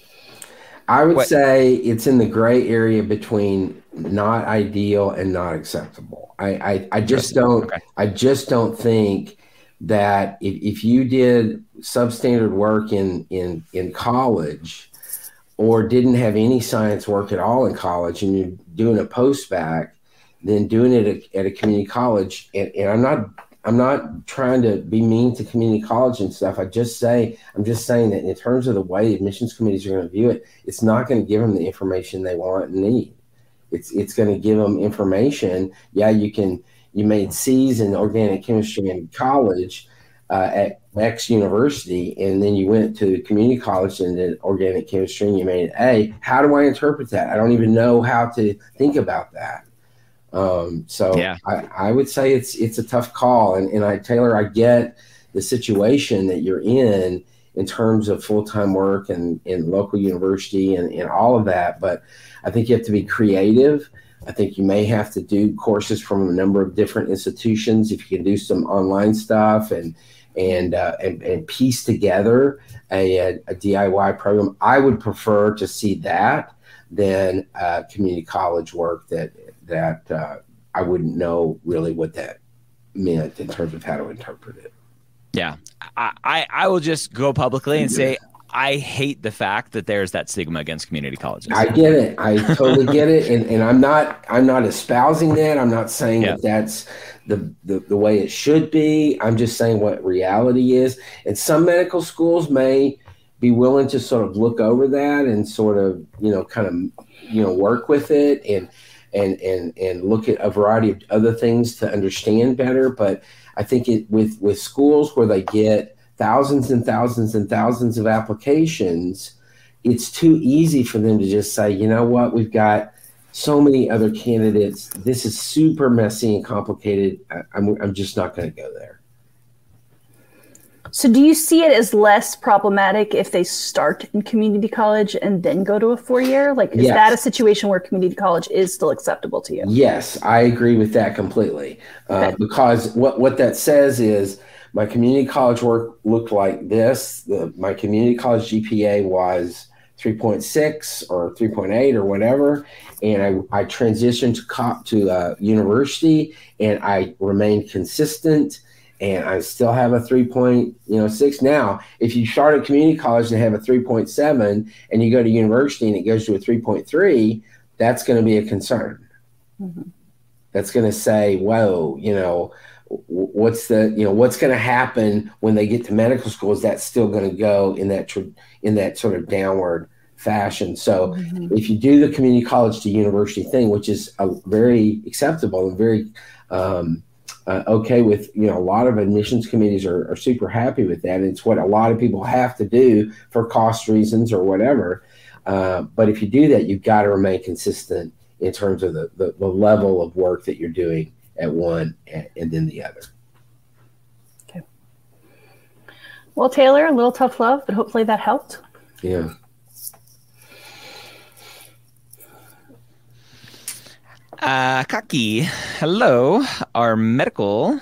I would what? say it's in the gray area between not ideal and not acceptable. I I, I just don't okay. I just don't think that if, if you did substandard work in in in college or didn't have any science work at all in college and you're doing a post bac then doing it at, at a community college and, and i'm not i'm not trying to be mean to community college and stuff. I just say i'm just saying that in terms of the way admissions committees are going to view it it's not going to give them the information they want and need. It's it's going to give them information. Yeah you can you made C's in organic chemistry in college uh, at X university, and then you went to community college and did organic chemistry and you made an A. How do I interpret that? I don't even know how to think about that. Um, so yeah. I, I, would say it's it's a tough call, and, and I Taylor, I get the situation that you're in in terms of full time work and in local university and, and all of that, but I think you have to be creative I think you may have to do courses from a number of different institutions if you can do some online stuff and and uh, and, and, piece together a, a, a, DIY program. I would prefer to see that than uh, community college work that that uh, I wouldn't know really what that meant in terms of how to interpret it. Yeah, I, I will just go publicly and say I hate the fact that there's that stigma against community colleges. I get it. I totally get it. And, and I'm not I'm not espousing that. I'm not saying yeah. that that's the, the the way it should be. I'm just saying what reality is. And some medical schools may be willing to sort of look over that and sort of, you know, kind of, you know, work with it and and and and look at a variety of other things to understand better. But I think it with with schools where they get thousands and thousands and thousands of applications, it's too easy for them to just say, you know what, we've got so many other candidates. This is super messy and complicated. I, am I'm just not going to go there. So, do you see it as less problematic if they start in community college and then go to a four year? Like, is yes. that a situation where community college is still acceptable to you? Yes, I agree with that completely. Uh. Because what, what that says is my community college work looked like this. The, my community college GPA was 3.6 or 3.8 or whatever. And I, I transitioned to cop to uh, university and I remained consistent and I still have a 3.6 you know, six. now. If you start at community college and have a 3.7 and you go to university and it goes to a 3.3, that's going to be a concern. Mm-hmm. That's going to say, whoa, you know, what's the you know what's going to happen when they get to medical school is that still going to go in that in that sort of downward fashion so mm-hmm. if you do the community college to university thing which is a very acceptable and very um, uh, okay with you know a lot of admissions committees are, are super happy with that. It's what a lot of people have to do for cost reasons or whatever. Uh, but if you do that, you've got to remain consistent in terms of the, the, the level of work that you're doing at one and, and then the other. Okay. Well, Taylor, a little tough love, but hopefully that helped. Yeah. Uh, Kaki, hello. Are medical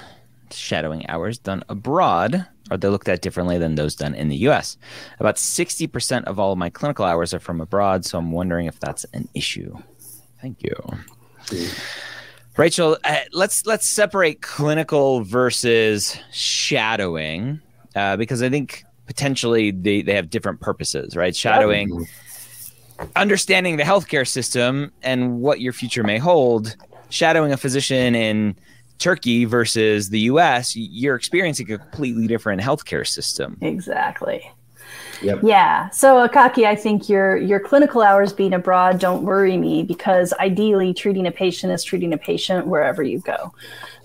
shadowing hours done abroad? Are they looked at differently than those done in the US? About 60% of all of my clinical hours are from abroad, so I'm wondering if that's an issue. Thank you. Rachel, uh, let's let's separate clinical versus shadowing uh, because I think potentially they, they have different purposes, right? Shadowing understanding the healthcare system and what your future may hold, shadowing a physician in Turkey versus the US, you're experiencing a completely different healthcare system. Exactly. Yep. Yeah. So Akaki, I think your your clinical hours being abroad don't worry me because ideally treating a patient is treating a patient wherever you go.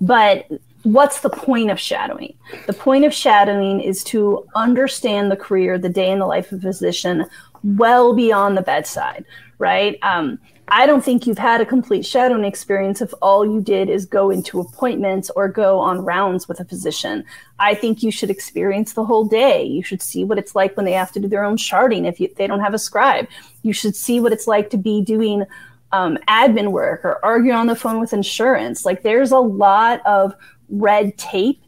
But what's the point of shadowing? The point of shadowing is to understand the career, the day in the life of a physician, well beyond the bedside, right? Um, I don't think you've had a complete shadowing experience if all you did is go into appointments or go on rounds with a physician. I think you should experience the whole day. You should see what it's like when they have to do their own charting if you, they don't have a scribe. You should see what it's like to be doing um, admin work or arguing on the phone with insurance. Like there's a lot of red tape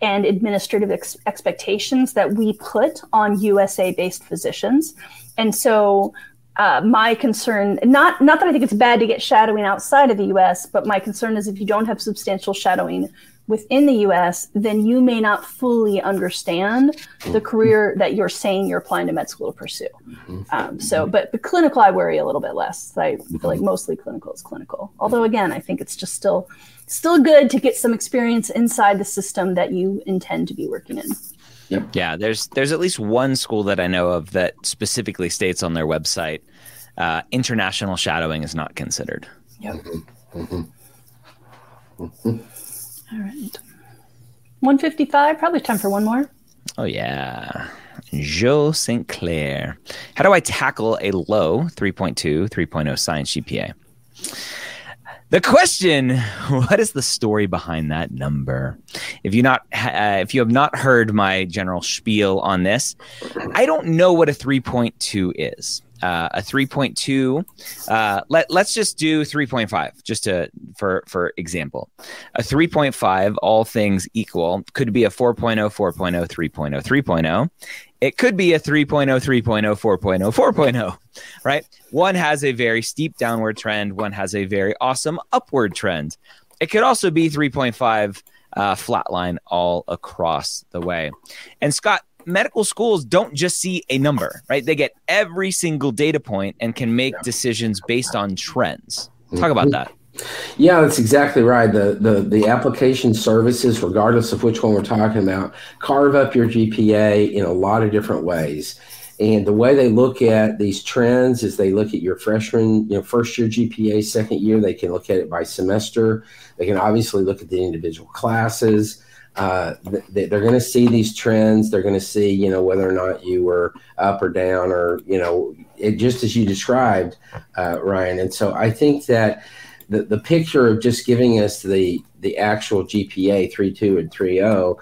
and administrative ex- expectations that we put on USA based physicians. And so uh, my concern, not not that I think it's bad to get shadowing outside of the U.S., but my concern is if you don't have substantial shadowing within the U.S., then you may not fully understand the career that you're saying you're applying to med school to pursue. Um, so, but the clinical, I worry a little bit less. I feel like mostly clinical is clinical. Although, again, I think it's just still still good to get some experience inside the system that you intend to be working in. Yep. Yeah, there's there's at least one school that I know of that specifically states on their website uh, international shadowing is not considered. Yep. Mm-hmm. Mm-hmm. mm-hmm. All right. 155, probably time for one more. Oh, yeah. Joe St. Clair. How do I tackle a low 3.2, 3.0 science GPA? The question: What is the story behind that number? If you not, uh, if you have not heard my general spiel on this, I don't know what a three point two is. Uh, a 3.2 uh, let, let's just do 3.5 just to for for example a 3.5 all things equal could be a 4.0 4.0 3.0 3.0 it could be a 3.0, 3.0, 4.0, 4.0, right? One has a very steep downward trend, one has a very awesome upward trend. It could also be 3.5 uh, flatline all across the way. And Scott, medical schools don't just see a number, right? They get every single data point and can make decisions based on trends. Talk about that. Yeah, that's exactly right. The, the the application services, regardless of which one we're talking about, carve up your GPA in a lot of different ways. And the way they look at these trends is they look at your freshman, you know, first year GPA, second year. They can look at it by semester. They can obviously look at the individual classes. Uh, they're going to see these trends. They're going to see, you know, whether or not you were up or down, or you know, it, just as you described, uh, Ryan. And so I think that the, the picture of just giving us the the actual GPA three two and 3.0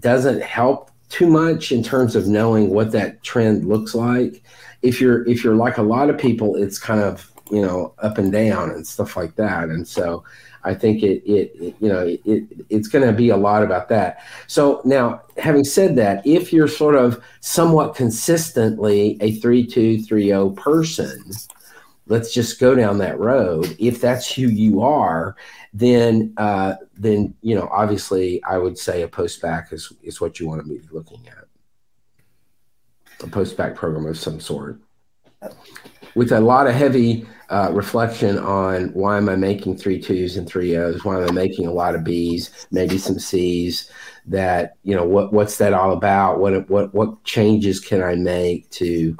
doesn't help too much in terms of knowing what that trend looks like. If you're if you're like a lot of people, it's kind of you know up and down and stuff like that. And so I think it, it, it you know, it, it's going to be a lot about that. So now, having said that, if you're sort of somewhat consistently a three two three zero person, let's just go down that road. If that's who you are, then uh, then you know, obviously, I would say a post bac is is what you want to be looking at. A post bac program of some sort with a lot of heavy uh, reflection on why am I making three twos and three O's? Why am I making a lot of B's, maybe some C's? That you know what what's that all about? What what what changes can I make to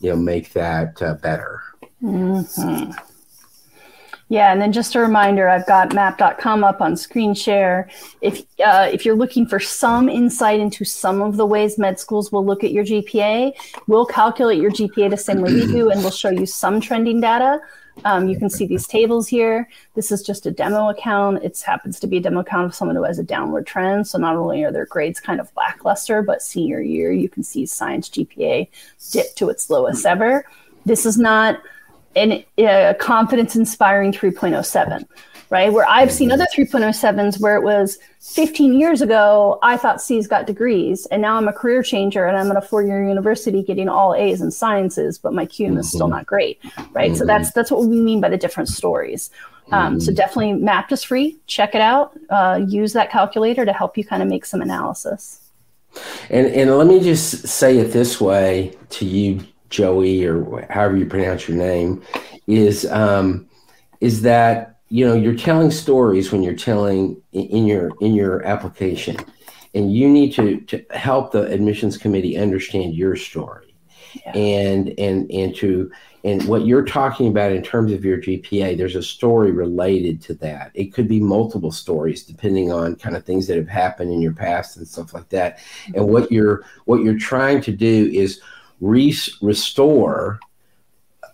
you know make that uh, better? Mm-hmm. Yeah, and then just a reminder, I've got mappd.com up on screen share. If uh, if you're looking for some insight into some of the ways med schools will look at your GPA, we'll calculate your GPA the same way we do, and we'll show you some trending data. Um, you can see these tables here. This is just a demo account. It happens to be a demo account of someone who has a downward trend. So not only are their grades kind of lackluster, but senior year, you can see science GPA dip to its lowest ever. This is not an, a confidence inspiring 3.07 right where i've seen other 3.07s where it was 15 years ago i thought c's got degrees and now i'm a career changer and i'm at a four-year university getting all a's in sciences but my QM is still mm-hmm. not great right mm-hmm. so that's that's what we mean by the different stories um, mm-hmm. so definitely Mappd is free check it out uh, use that calculator to help you kind of make some analysis and and let me just say it this way to you Joey or however you pronounce your name, is um, is that you know you're telling stories when you're telling in your in your application, and you need to to help the admissions committee understand your story, yeah. and and and to and what you're talking about in terms of your GPA, there's a story related to that. It could be multiple stories depending on kind of things that have happened in your past and stuff like that. And what you're what you're trying to do is re- restore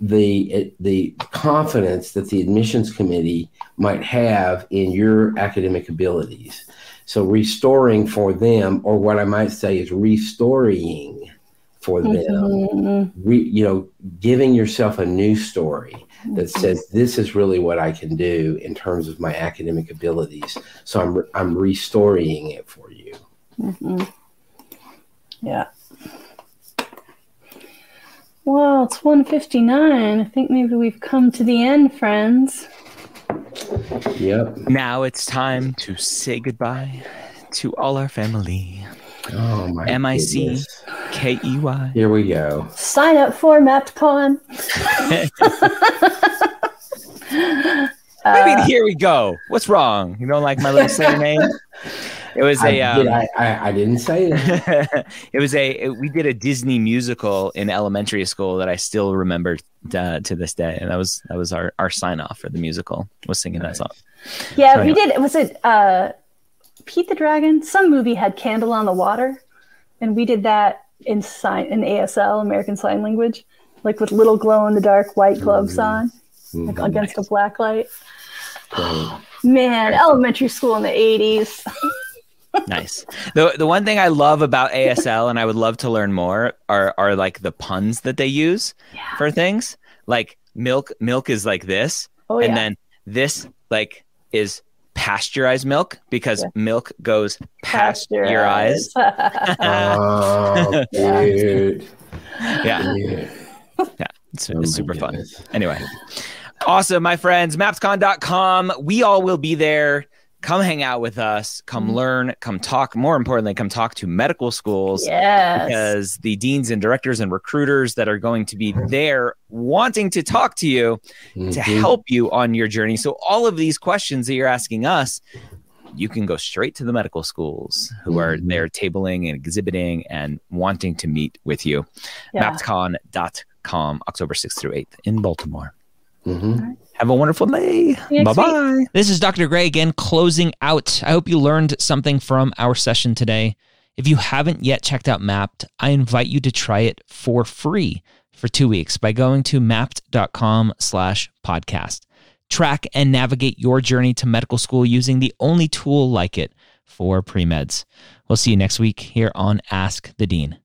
the the confidence that the admissions committee might have in your academic abilities. So restoring for them, or what I might say is restoring for them, mm-hmm. re, you know, giving yourself a new story that mm-hmm. says this is really what I can do in terms of my academic abilities. So I'm I'm restoring it for you. Mm-hmm. Yeah. Well, it's 159. I think maybe we've come to the end, friends. Yep. Now it's time to say goodbye to all our family. Oh my M I C K E Y. Here we go. Sign up for MappdCon. I mean, here we go. What's wrong? You don't like my little say name? It was a. I, um, I, I, I, didn't say that. it was a. It, we did a Disney musical in elementary school that I still remember to, to this day, and that was that was our our sign off for the musical. Was singing that song. Yeah, so, we anyway. did. Was it uh, Pete the Dragon? Some movie had "Candle on the Water," and we did that in sign in ASL American Sign Language, like with little glow in the dark white gloves mm-hmm. on, mm-hmm. like against nice. a black light. Man, elementary school in the 80s. nice. The the one thing I love about ASL and I would love to learn more are are like the puns that they use yeah. for things. Like milk milk is like this oh, and yeah. then this like is pasteurized milk because yeah. milk goes past your eyes. oh, dude. yeah. Yeah. It's, oh it's super goodness. fun. Anyway. Awesome, my friends. mappdcon.com. We all will be there come hang out with us, come mm-hmm. learn, come talk. More importantly, come talk to medical schools. Yes. Because the deans and directors and recruiters that are going to be there wanting to talk to you mm-hmm. to help you on your journey. So, all of these questions that you're asking us, you can go straight to the medical schools who mm-hmm. are there tabling and exhibiting and wanting to meet with you. Yeah. mappdcon.com, October 6th through 8th in Baltimore. Mm-hmm. Have a wonderful day. Bye bye. This is Dr. Gray again, closing out. I hope you learned something from our session today. If you haven't yet checked out Mappd, I invite you to try it for free for two weeks by going to mappd.com slash podcast. Track and navigate your journey to medical school using the only tool like it for pre-meds. We'll see you next week here on Ask the Dean.